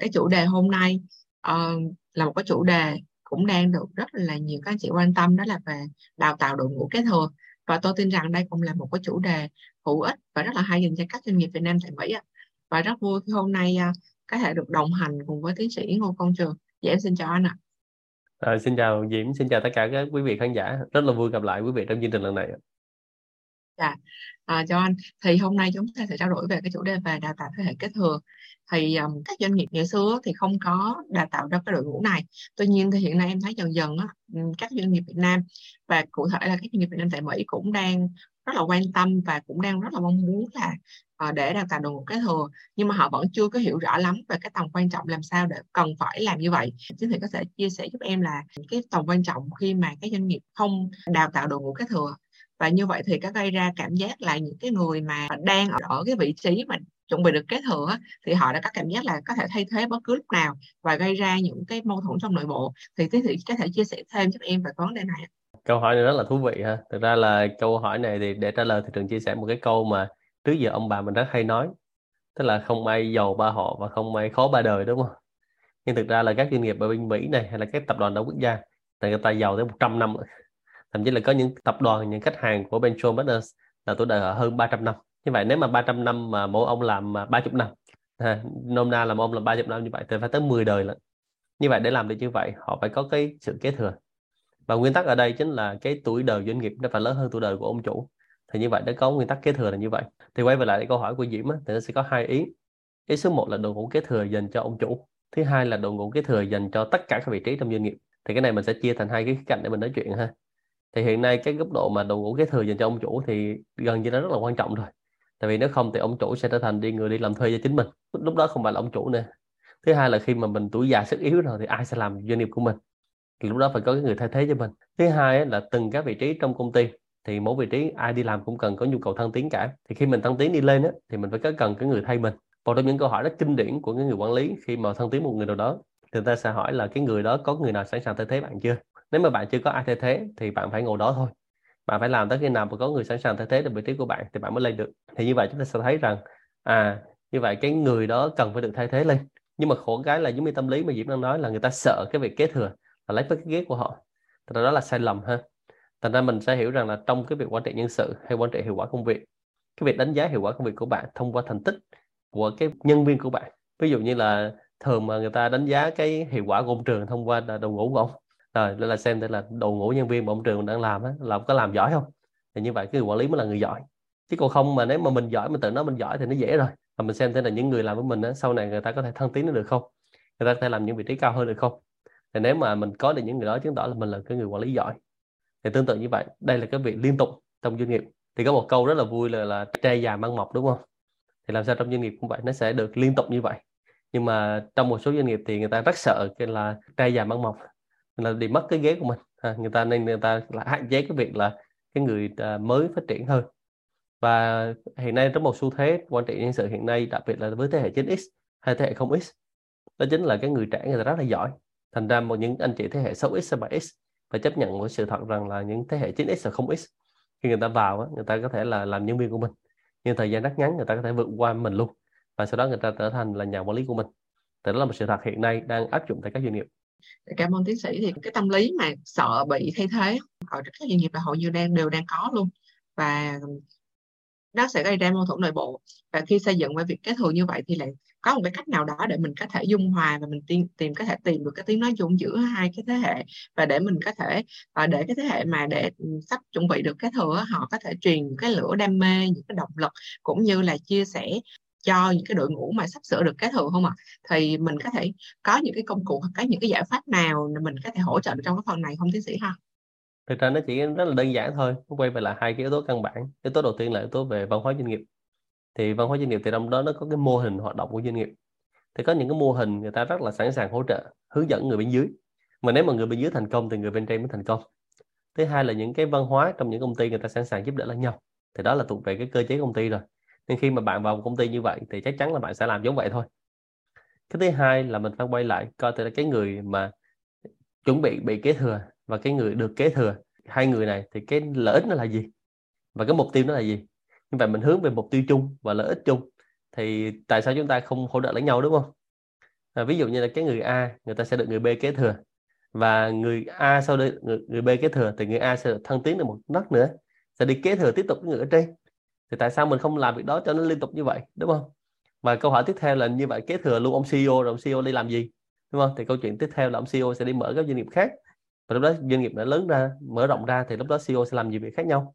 cái chủ đề hôm nay uh, là một cái chủ đề cũng đang được rất là nhiều các anh chị quan tâm đó là về đào tạo đội ngũ kế thừa và tôi tin rằng đây cũng là một cái chủ đề hữu ích và rất là hay dành cho các doanh nghiệp Việt Nam tại Mỹ và rất vui khi hôm nay uh, có thể được đồng hành cùng với tiến sĩ Ngô Công Trường. Dạ em xin chào anh ạ. À, xin chào Diễm, xin chào tất cả các quý vị khán giả. Rất là vui gặp lại quý vị trong chương trình lần này. Dạ, à, cho anh. Thì hôm nay chúng ta sẽ trao đổi về cái chủ đề về đào tạo thế hệ kế thừa. Thì um, các doanh nghiệp ngày xưa thì không có đào tạo ra cái đội ngũ này. Tuy nhiên thì hiện nay em thấy dần dần á, các doanh nghiệp Việt Nam và cụ thể là các doanh nghiệp Việt Nam tại Mỹ cũng đang rất là quan tâm và cũng đang rất là mong muốn là uh, để đào tạo đội ngũ kế thừa. Nhưng mà họ vẫn chưa có hiểu rõ lắm về cái tầm quan trọng làm sao để cần phải làm như vậy. Chính thì có thể chia sẻ giúp em là cái tầm quan trọng khi mà các doanh nghiệp không đào tạo đội ngũ kế thừa. Và như vậy thì có gây ra cảm giác là những cái người mà đang ở, ở cái vị trí mà chuẩn bị được kế thừa thì họ đã có cảm giác là có thể thay thế bất cứ lúc nào và gây ra những cái mâu thuẫn trong nội bộ. Thì tiến sĩ có thể chia sẻ thêm giúp em về vấn đề này câu hỏi này rất là thú vị ha. Thực ra là câu hỏi này thì để trả lời thì trường chia sẻ một cái câu mà trước giờ ông bà mình rất hay nói. Tức là không ai giàu ba họ và không ai khó ba đời đúng không? Nhưng thực ra là các doanh nghiệp ở bên Mỹ này hay là các tập đoàn đa quốc gia thì người ta giàu tới 100 năm rồi. Thậm chí là có những tập đoàn những khách hàng của bên Partners là tuổi đời họ hơn 300 năm. Như vậy nếu mà 300 năm mà mỗi ông làm à, 30 năm ha, nôm na là ông làm 30 năm như vậy thì phải tới 10 đời lận. Như vậy để làm được như vậy họ phải có cái sự kế thừa và nguyên tắc ở đây chính là cái tuổi đời doanh nghiệp nó phải lớn hơn tuổi đời của ông chủ. Thì như vậy nó có nguyên tắc kế thừa là như vậy. Thì quay về lại câu hỏi của Diễm á, thì nó sẽ có hai ý. Ý số 1 là đội ngũ kế thừa dành cho ông chủ. Thứ hai là đội ngũ kế thừa dành cho tất cả các vị trí trong doanh nghiệp. Thì cái này mình sẽ chia thành hai cái cạnh để mình nói chuyện ha. Thì hiện nay cái góc độ mà đội ngũ kế thừa dành cho ông chủ thì gần như nó rất là quan trọng rồi. Tại vì nếu không thì ông chủ sẽ trở thành đi người đi làm thuê cho chính mình. Lúc đó không phải là ông chủ nữa. Thứ hai là khi mà mình tuổi già sức yếu rồi thì ai sẽ làm doanh nghiệp của mình? Lúc đó phải có cái người thay thế cho mình. Thứ hai là từng các vị trí trong công ty thì mỗi vị trí ai đi làm cũng cần có nhu cầu thăng tiến cả. Thì khi mình thăng tiến đi lên á, thì mình phải có cần cái người thay mình. Một trong những câu hỏi rất kinh điển của những người quản lý khi mà thăng tiến một người nào đó thì người ta sẽ hỏi là cái người đó có người nào sẵn sàng thay thế bạn chưa? Nếu mà bạn chưa có ai thay thế thì bạn phải ngồi đó thôi. Bạn phải làm tới khi nào mà có người sẵn sàng thay thế được vị trí của bạn thì bạn mới lên được. Thì như vậy chúng ta sẽ thấy rằng à như vậy cái người đó cần phải được thay thế lên. Nhưng mà khổ cái là giống như tâm lý mà Diễm đang nói là người ta sợ cái việc kế thừa là lấy với cái ghế của họ. Thì đó là sai lầm ha. Thành ra mình sẽ hiểu rằng là trong cái việc quản trị nhân sự hay quản trị hiệu quả công việc, cái việc đánh giá hiệu quả công việc của bạn thông qua thành tích của cái nhân viên của bạn. Ví dụ như là thường mà người ta đánh giá cái hiệu quả của ông trường thông qua là đầu ngủ của ông. Rồi là xem đây là đầu ngủ nhân viên mà ông trường đang làm á làm có làm giỏi không? Thì như vậy cái người quản lý mới là người giỏi. Chứ còn không mà nếu mà mình giỏi, mình tự nói mình giỏi thì nó dễ rồi. Mà mình xem thế là những người làm với mình á, sau này người ta có thể thăng tiến được không? Người ta có thể làm những vị trí cao hơn được không? Thì nếu mà mình có được những người đó chứng tỏ là mình là cái người quản lý giỏi thì tương tự như vậy đây là cái việc liên tục trong doanh nghiệp. Thì có một câu rất là vui là là tre già mang mọc đúng không? Thì làm sao trong doanh nghiệp cũng vậy nó sẽ được liên tục như vậy. Nhưng mà trong một số doanh nghiệp thì người ta rất sợ cái là tre già mang mọc là bị mất cái ghế của mình. À, người ta nên người ta lại hạn chế cái việc là cái người à, mới phát triển hơn. Và hiện nay trong một xu thế quản trị nhân sự hiện nay đặc biệt là với thế hệ 9x hay thế hệ 0x đó chính là cái người trẻ người ta rất là giỏi thành ra một những anh chị thế hệ 6x 7x phải chấp nhận một sự thật rằng là những thế hệ 9x và 0x khi người ta vào á, người ta có thể là làm nhân viên của mình. Nhưng thời gian rất ngắn, người ta có thể vượt qua mình luôn. Và sau đó người ta trở thành là nhà quản lý của mình. Thì đó là một sự thật hiện nay đang áp dụng tại các doanh nghiệp. Cảm ơn tiến sĩ. Thì cái tâm lý mà sợ bị thay thế ở các doanh nghiệp là hầu như đang, đều đang có luôn. Và nó sẽ gây ra mâu thuẫn nội bộ và khi xây dựng về việc kế thừa như vậy thì lại có một cái cách nào đó để mình có thể dung hòa và mình tìm tìm, có thể tìm được cái tiếng nói chung giữa hai cái thế hệ và để mình có thể ờ, để cái thế hệ mà để ừ, sắp chuẩn bị được cái thừa họ có thể truyền cái lửa đam mê, những cái động lực cũng như là chia sẻ cho những cái đội ngũ mà sắp sửa được kế thừa không ạ? À? Thì mình có thể có những cái công cụ hoặc có những cái giải pháp nào mình có thể hỗ trợ được trong cái phần này không tiến sĩ ha? Thực ra nó chỉ rất là đơn giản thôi. Nó quay về là hai cái yếu tố căn bản. Yếu tố đầu tiên là yếu tố về văn hóa doanh nghiệp. Thì văn hóa doanh nghiệp thì trong đó nó có cái mô hình hoạt động của doanh nghiệp. Thì có những cái mô hình người ta rất là sẵn sàng hỗ trợ, hướng dẫn người bên dưới. Mà nếu mà người bên dưới thành công thì người bên trên mới thành công. Thứ hai là những cái văn hóa trong những công ty người ta sẵn sàng giúp đỡ lẫn nhau. Thì đó là thuộc về cái cơ chế công ty rồi nên khi mà bạn vào một công ty như vậy thì chắc chắn là bạn sẽ làm giống vậy thôi cái thứ hai là mình phải quay lại coi là cái người mà chuẩn bị bị kế thừa và cái người được kế thừa hai người này thì cái lợi ích nó là gì và cái mục tiêu nó là gì? Như vậy mình hướng về mục tiêu chung và lợi ích chung thì tại sao chúng ta không hỗ trợ lẫn nhau đúng không? À, ví dụ như là cái người A người ta sẽ được người B kế thừa và người A sau đây người, người B kế thừa thì người A sẽ được thăng tiến được một nấc nữa sẽ đi kế thừa tiếp tục người ở trên. Thì tại sao mình không làm việc đó cho nó liên tục như vậy đúng không? Và câu hỏi tiếp theo là như vậy kế thừa luôn ông CEO rồi ông CEO đi làm gì? Đúng không? Thì câu chuyện tiếp theo là ông CEO sẽ đi mở các doanh nghiệp khác. Và lúc đó doanh nghiệp đã lớn ra, mở rộng ra thì lúc đó CEO sẽ làm nhiều việc khác nhau.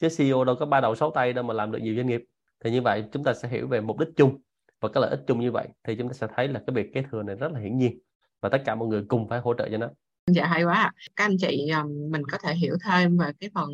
Chứ CEO đâu có ba đầu sáu tay đâu mà làm được nhiều doanh nghiệp. Thì như vậy chúng ta sẽ hiểu về mục đích chung và cái lợi ích chung như vậy. Thì chúng ta sẽ thấy là cái việc kế thừa này rất là hiển nhiên. Và tất cả mọi người cùng phải hỗ trợ cho nó dạ hay quá các anh chị mình có thể hiểu thêm về cái phần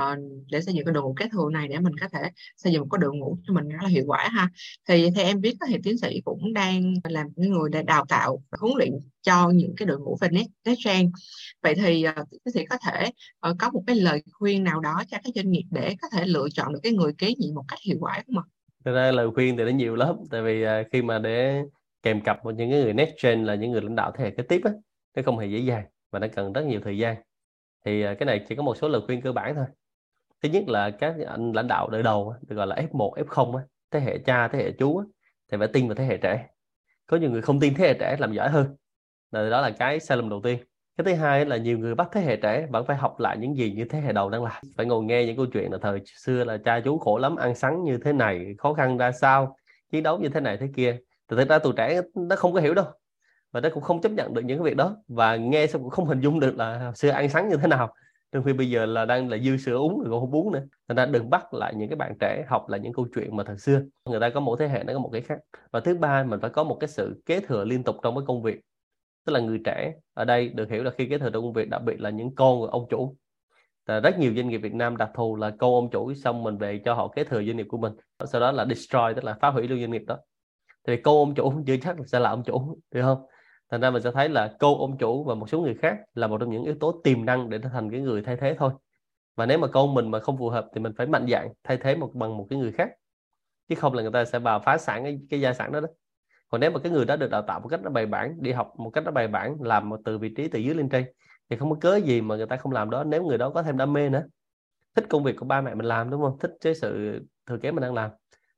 uh, để xây dựng cái đội ngũ kế thừa này để mình có thể xây dựng một cái đội ngũ cho mình rất là hiệu quả ha. Thì theo em biết thì tiến sĩ cũng đang làm những người để đào tạo huấn luyện cho những cái đội ngũ về next, net gen vậy thì uh, tiến sĩ có thể uh, có một cái lời khuyên nào đó cho các doanh nghiệp để có thể lựa chọn được cái người kế nhiệm một cách hiệu quả không ạ? Thực ra lời khuyên thì nó nhiều lắm tại vì uh, khi mà để kèm cặp với những người next gen là những người lãnh đạo thế hệ kế tiếp á nó không hề dễ dàng và nó cần rất nhiều thời gian. Thì à, cái này chỉ có một số lời khuyên cơ bản thôi. Thứ nhất là các anh lãnh đạo đời đầu được gọi là F1 F0 thế hệ cha, thế hệ chú thì phải tin vào thế hệ trẻ. Có nhiều người không tin thế hệ trẻ làm giỏi hơn. Là đó là cái sai lầm đầu tiên. Cái thứ hai là nhiều người bắt thế hệ trẻ vẫn phải học lại những gì như thế hệ đầu đang làm. Phải ngồi nghe những câu chuyện là thời xưa là cha chú khổ lắm, ăn sắn như thế này, khó khăn ra sao, chiến đấu như thế này thế kia. Thì thực ra tụi trẻ nó không có hiểu đâu và nó cũng không chấp nhận được những cái việc đó. Và nghe xong cũng không hình dung được là xưa ăn sáng như thế nào. Trong khi bây giờ là đang là dư sữa uống rồi còn không uống nữa. Thành ra đừng bắt lại những cái bạn trẻ học lại những câu chuyện mà thời xưa. Người ta có một thế hệ, nó có một cái khác. Và thứ ba, mình phải có một cái sự kế thừa liên tục trong cái công việc. Tức là người trẻ ở đây được hiểu là khi kế thừa trong công việc, đặc biệt là những con của ông chủ. Là rất nhiều doanh nghiệp Việt Nam đặc thù là con ông chủ, xong mình về cho họ kế thừa doanh nghiệp của mình. Sau đó là destroy, tức là phá hủy luôn doanh nghiệp đó. Thì cô ông chủ chưa chắc sẽ là ông chủ được không? Thành ra mình sẽ thấy là cô ông chủ và một số người khác là một trong những yếu tố tiềm năng để thành cái người thay thế thôi. Và nếu mà con mình mà không phù hợp thì mình phải mạnh dạn thay thế một bằng một cái người khác. Chứ không là người ta sẽ vào phá sản cái, cái gia sản đó đó. Còn nếu mà cái người đó được đào tạo một cách nó bài bản đi học một cách nó bài bản làm từ vị trí từ dưới lên trên thì không có cớ gì mà người ta không làm đó nếu người đó có thêm đam mê nữa. Thích công việc của ba mẹ mình làm đúng không? Thích cái sự thừa kế mình đang làm.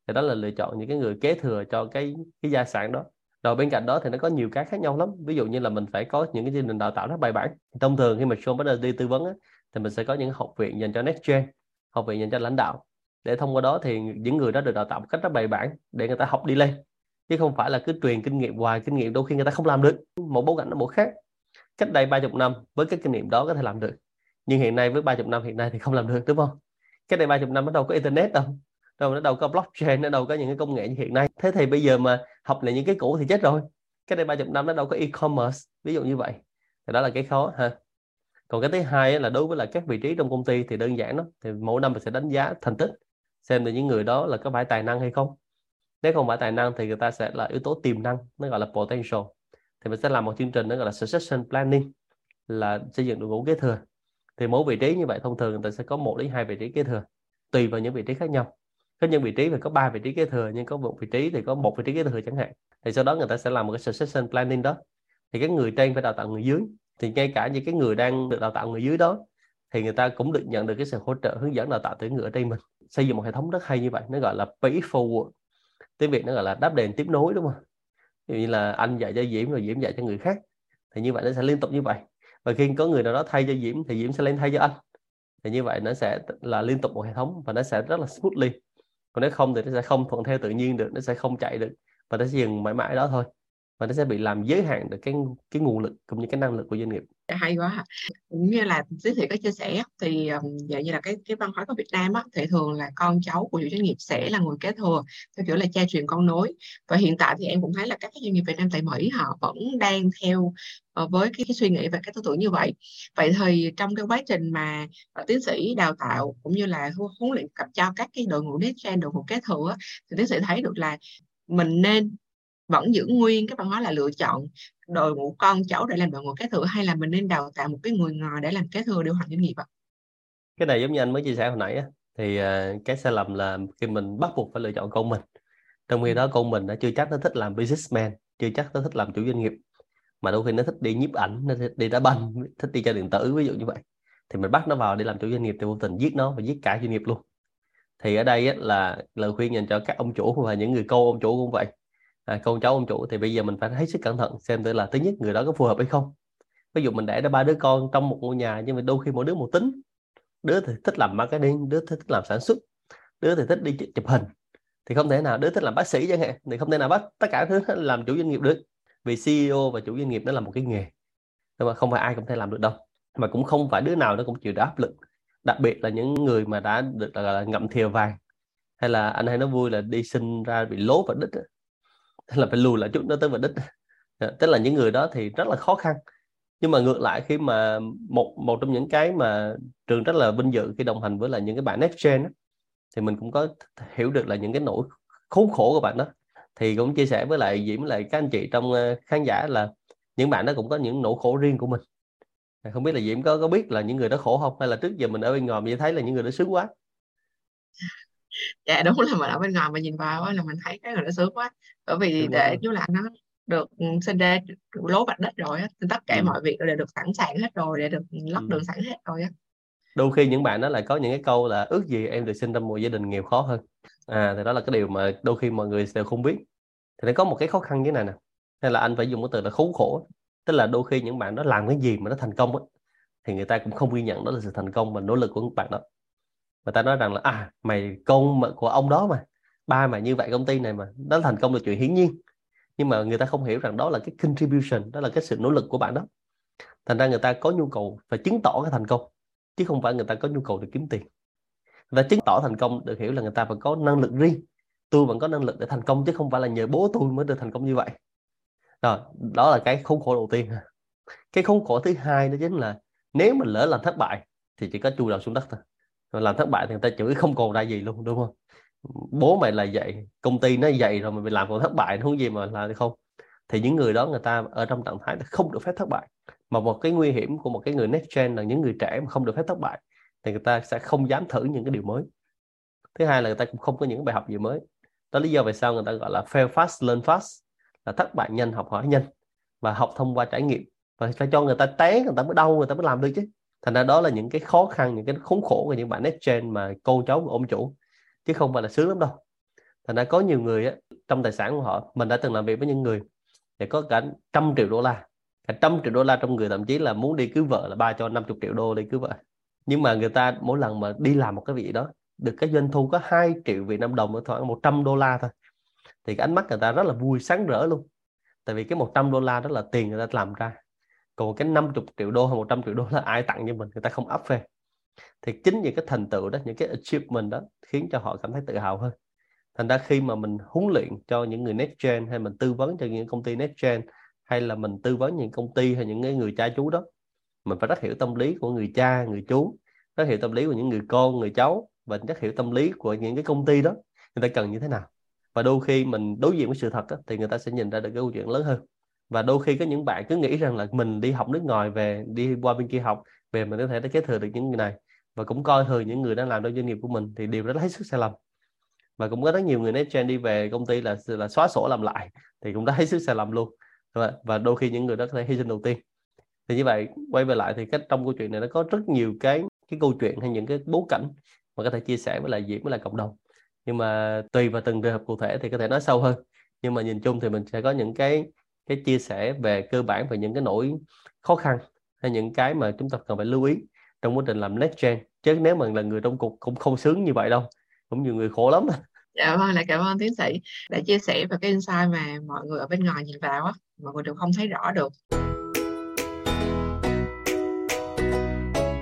Thì đó là lựa chọn những cái người kế thừa cho cái cái gia sản đó rồi bên cạnh đó thì nó có nhiều cái khác nhau lắm. Ví dụ như là mình phải có những cái chương trình đào tạo rất bài bản. Thông thường khi mà show bắt đầu đi tư vấn á, thì mình sẽ có những học viện dành cho next gen học viện dành cho lãnh đạo. Để thông qua đó thì những người đó được đào tạo một cách rất bài bản để người ta học đi lên. Chứ không phải là cứ truyền kinh nghiệm hoài kinh nghiệm đôi khi người ta không làm được. Một bối cảnh nó một khác. Cách đây ba chục năm với cái kinh nghiệm đó có thể làm được. Nhưng hiện nay với ba chục năm hiện nay thì không làm được đúng không? Cách đây ba chục năm nó đâu có internet đâu. Đâu nó đâu có blockchain nó đâu có những cái công nghệ như hiện nay. Thế thì bây giờ mà học lại những cái cũ thì chết rồi. Cái đây ba chục năm nó đâu có e-commerce, ví dụ như vậy. Thì đó là cái khó, ha. Còn cái thứ hai là đối với là các vị trí trong công ty thì đơn giản đó thì mỗi năm mình sẽ đánh giá thành tích, xem là những người đó là có phải tài năng hay không. Nếu không phải tài năng thì người ta sẽ là yếu tố tiềm năng, nó gọi là potential. Thì mình sẽ làm một chương trình nó gọi là succession planning, là xây dựng đội ngũ kế thừa. Thì mỗi vị trí như vậy, thông thường người ta sẽ có một đến hai vị trí kế thừa, tùy vào những vị trí khác nhau có những vị trí thì có ba vị trí kế thừa, nhưng có một vị trí thì có một vị trí kế thừa chẳng hạn. Thì sau đó người ta sẽ làm một cái succession planning đó. Thì cái người trên phải đào tạo người dưới. Thì ngay cả những cái người đang được đào tạo người dưới đó, thì người ta cũng được nhận được cái sự hỗ trợ, hướng dẫn đào tạo từ người ở trên mình. Xây dựng một hệ thống rất hay như vậy, nó gọi là pay forward. Tiếng việt nó gọi là đáp đền tiếp nối, đúng không? Ví dụ như là anh dạy cho diễm rồi diễm dạy cho người khác. Thì như vậy nó sẽ liên tục như vậy. Và khi có người nào đó thay cho diễm thì diễm sẽ lên thay cho anh. Thì như vậy nó sẽ là liên tục một hệ thống và nó sẽ rất là smoothly còn nếu không thì nó sẽ không thuận theo tự nhiên được, nó sẽ không chạy được và nó sẽ dừng mãi mãi đó thôi. Và nó sẽ bị làm giới hạn được cái cái nguồn lực cũng như cái năng lực của doanh nghiệp hay quá cũng như là tiến sĩ có chia sẻ thì dạ như là cái cái văn hóa của Việt Nam á, thì thường là con cháu của chủ doanh nghiệp sẽ là người kế thừa theo kiểu là cha truyền con nối. Và hiện tại thì em cũng thấy là các doanh nghiệp Việt Nam tại Mỹ họ vẫn đang theo uh, với cái, cái suy nghĩ và cái tư tưởng như vậy. Vậy thì trong cái quá trình mà uh, tiến sĩ đào tạo cũng như là huấn luyện cập cho các cái đội ngũ next gen đội ngũ kế thừa thì tiến sĩ thấy được là mình nên vẫn giữ nguyên cái văn hóa là lựa chọn đội ngũ con cháu để làm đội ngũ kế thừa hay là mình nên đào tạo một cái người ngoài để làm kế thừa điều hành doanh nghiệp ạ? Cái này giống như anh mới chia sẻ hồi nãy á, thì uh, cái sai lầm là khi mình bắt buộc phải lựa chọn con mình. Trong khi đó con mình đã chưa chắc nó thích làm businessman, chưa chắc nó thích làm chủ doanh nghiệp, mà đôi khi nó thích đi nhiếp ảnh, nó thích đi đá banh, thích đi chơi điện tử ví dụ như vậy. Thì mình bắt nó vào đi làm chủ doanh nghiệp thì vô tình giết nó và giết cả doanh nghiệp luôn. Thì ở đây á, là lời khuyên dành cho các ông chủ và những người cô ông chủ cũng vậy à, con cháu ông chủ thì bây giờ mình phải hết sức cẩn thận xem thử là thứ nhất người đó có phù hợp hay không. Ví dụ mình để ra ba đứa con trong một ngôi nhà nhưng mà đôi khi mỗi đứa một tính. Đứa thì thích làm marketing đứa thích làm sản xuất đứa thì thích đi chụp hình. Thì không thể nào đứa thích làm bác sĩ chẳng hạn thì không thể nào bắt tất cả thứ làm chủ doanh nghiệp được vì CEO và chủ doanh nghiệp đó là một cái nghề. Nhưng mà không phải ai cũng thể làm được đâu. Mà cũng không phải đứa nào nó cũng chịu được áp lực. Đặc biệt là những người mà đã được là ngậm thìa vàng hay là anh hay nói vui là đi sinh ra bị lố và đít tức là phải lùi lại chút nữa tới về đích. Dạ, tức là những người đó thì rất là khó khăn. Nhưng mà ngược lại khi mà một một trong những cái mà trường rất là vinh dự khi đồng hành với là những cái bạn next gen đó, thì mình cũng có hiểu được là những cái nỗi khốn khổ của bạn đó. Thì cũng chia sẻ với lại Diễm lại các anh chị trong ờ, khán giả là những bạn đó cũng có những nỗi khổ riêng của mình. Dạ, không biết là Diễm có có biết là những người đó khổ không? Hay là trước giờ mình ở bên ngoài mình thấy là những người đó sướng quá? Dạ đúng là mình ở bên ngoài mà nhìn vào là mình thấy cái người đó sướng quá. Bởi vì đúng để chú là nó được ừ, sinh ra lố mặt đất rồi á tất cả ừ. mọi việc đều được sẵn sàng hết rồi để được lót ừ. đường sẵn hết rồi á. Đôi khi những bạn đó lại có những cái câu là ước gì em được sinh trong một gia đình nghèo khó hơn. À thì đó là cái điều mà đôi khi mọi người đều không biết. Thì nó có một cái khó khăn như thế này nè hay là anh phải dùng cái từ là khốn khổ tức là đôi khi những bạn đó làm cái gì mà nó thành công á thì người ta cũng không ghi nhận đó là sự thành công và nỗ lực của các bạn đó người ta nói rằng là à mày con của ông đó mà, ba mà như vậy công ty này mà, nó thành công là chuyện hiển nhiên. Nhưng mà người ta không hiểu rằng đó là cái contribution, đó là cái sự nỗ lực của bạn đó. Thành ra người ta có nhu cầu phải chứng tỏ cái thành công, chứ không phải người ta có nhu cầu để kiếm tiền. Và chứng tỏ thành công được hiểu là người ta phải có năng lực riêng. Tôi vẫn có năng lực để thành công, chứ không phải là nhờ bố tôi mới được thành công như vậy. Rồi, đó là cái khốn khổ đầu tiên. Cái khốn khổ thứ hai đó chính là, nếu mình lỡ làm thất bại, thì chỉ có chui đầu xuống đất thôi rồi làm thất bại thì người ta chửi không còn ra gì luôn, đúng không? Bố mày là vậy công ty nó vậy rồi mà mày làm còn thất bại không gì mà làm không? Thì những người đó, người ta ở trong trạng thái không được phép thất bại. Mà một cái nguy hiểm của một cái người next gen là những người trẻ mà không được phép thất bại, thì người ta sẽ không dám thử những cái điều mới. Thứ hai là người ta cũng không có những bài học gì mới. Đó lý do vì sao người ta gọi là fail fast, learn fast, là thất bại nhanh, học hỏi nhanh và học thông qua trải nghiệm. Và phải cho người ta té, người ta mới đau, người ta mới làm được chứ thành ra đó là những cái khó khăn những cái khốn khổ của những bạn next gen mà cô cháu của ông chủ chứ không phải là sướng lắm đâu. Thành ra có nhiều người á, trong tài sản của họ mình đã từng làm việc với những người để có cả trăm triệu đô la cả trăm triệu đô la trong người thậm chí là muốn đi cưới vợ là ba cho 50 triệu đô đi cưới vợ. Nhưng mà người ta mỗi lần mà đi làm một cái vị đó được cái doanh thu có 2 triệu Việt Nam đồng ở khoảng 100 đô la thôi. Thì cái ánh mắt người ta rất là vui sáng rỡ luôn. Tại vì cái 100 đô la đó là tiền người ta làm ra còn cái 50 triệu đô hay 100 triệu đô là ai tặng cho mình? Người ta không ấp phê. Thì chính những cái thành tựu đó những cái achievement đó khiến cho họ cảm thấy tự hào hơn. Thành ra khi mà mình huấn luyện cho những người next gen hay mình tư vấn cho những công ty next gen hay là mình tư vấn những công ty hay những người cha chú đó mình phải rất hiểu tâm lý của người cha người chú rất hiểu tâm lý của những người con người cháu và rất hiểu tâm lý của những cái công ty đó. Người ta cần như thế nào? Và đôi khi mình đối diện với sự thật đó, thì người ta sẽ nhìn ra được cái câu chuyện lớn hơn và đôi khi có những bạn cứ nghĩ rằng là mình đi học nước ngoài về đi qua bên kia học về mình có thể kế thừa được những người này. Và cũng coi thường những người đang làm trong doanh nghiệp của mình thì điều đó là hết sức sai lầm. Và cũng có rất nhiều người nói gen đi về công ty là là xóa sổ làm lại thì cũng đã hết sức sai lầm luôn. Và, và đôi khi những người đó có thể hy sinh đầu tiên. Thì như vậy quay về lại thì cách trong câu chuyện này nó có rất nhiều cái cái câu chuyện hay những cái bối cảnh mà có thể chia sẻ với lại diễn với lại cộng đồng. Nhưng mà tùy vào từng trường hợp cụ thể thì có thể nói sâu hơn. Nhưng mà nhìn chung thì mình sẽ có những cái cái chia sẻ về cơ bản về những cái nỗi khó khăn hay những cái mà chúng ta cần phải lưu ý trong quá trình làm next gen. Chứ nếu mà là người trong cục cũng không sướng như vậy đâu, cũng nhiều người khổ lắm. Dạ vâng lại cảm ơn tiến sĩ đã chia sẻ về cái insight mà mọi người ở bên ngoài nhìn vào á, mọi người đều không thấy rõ được.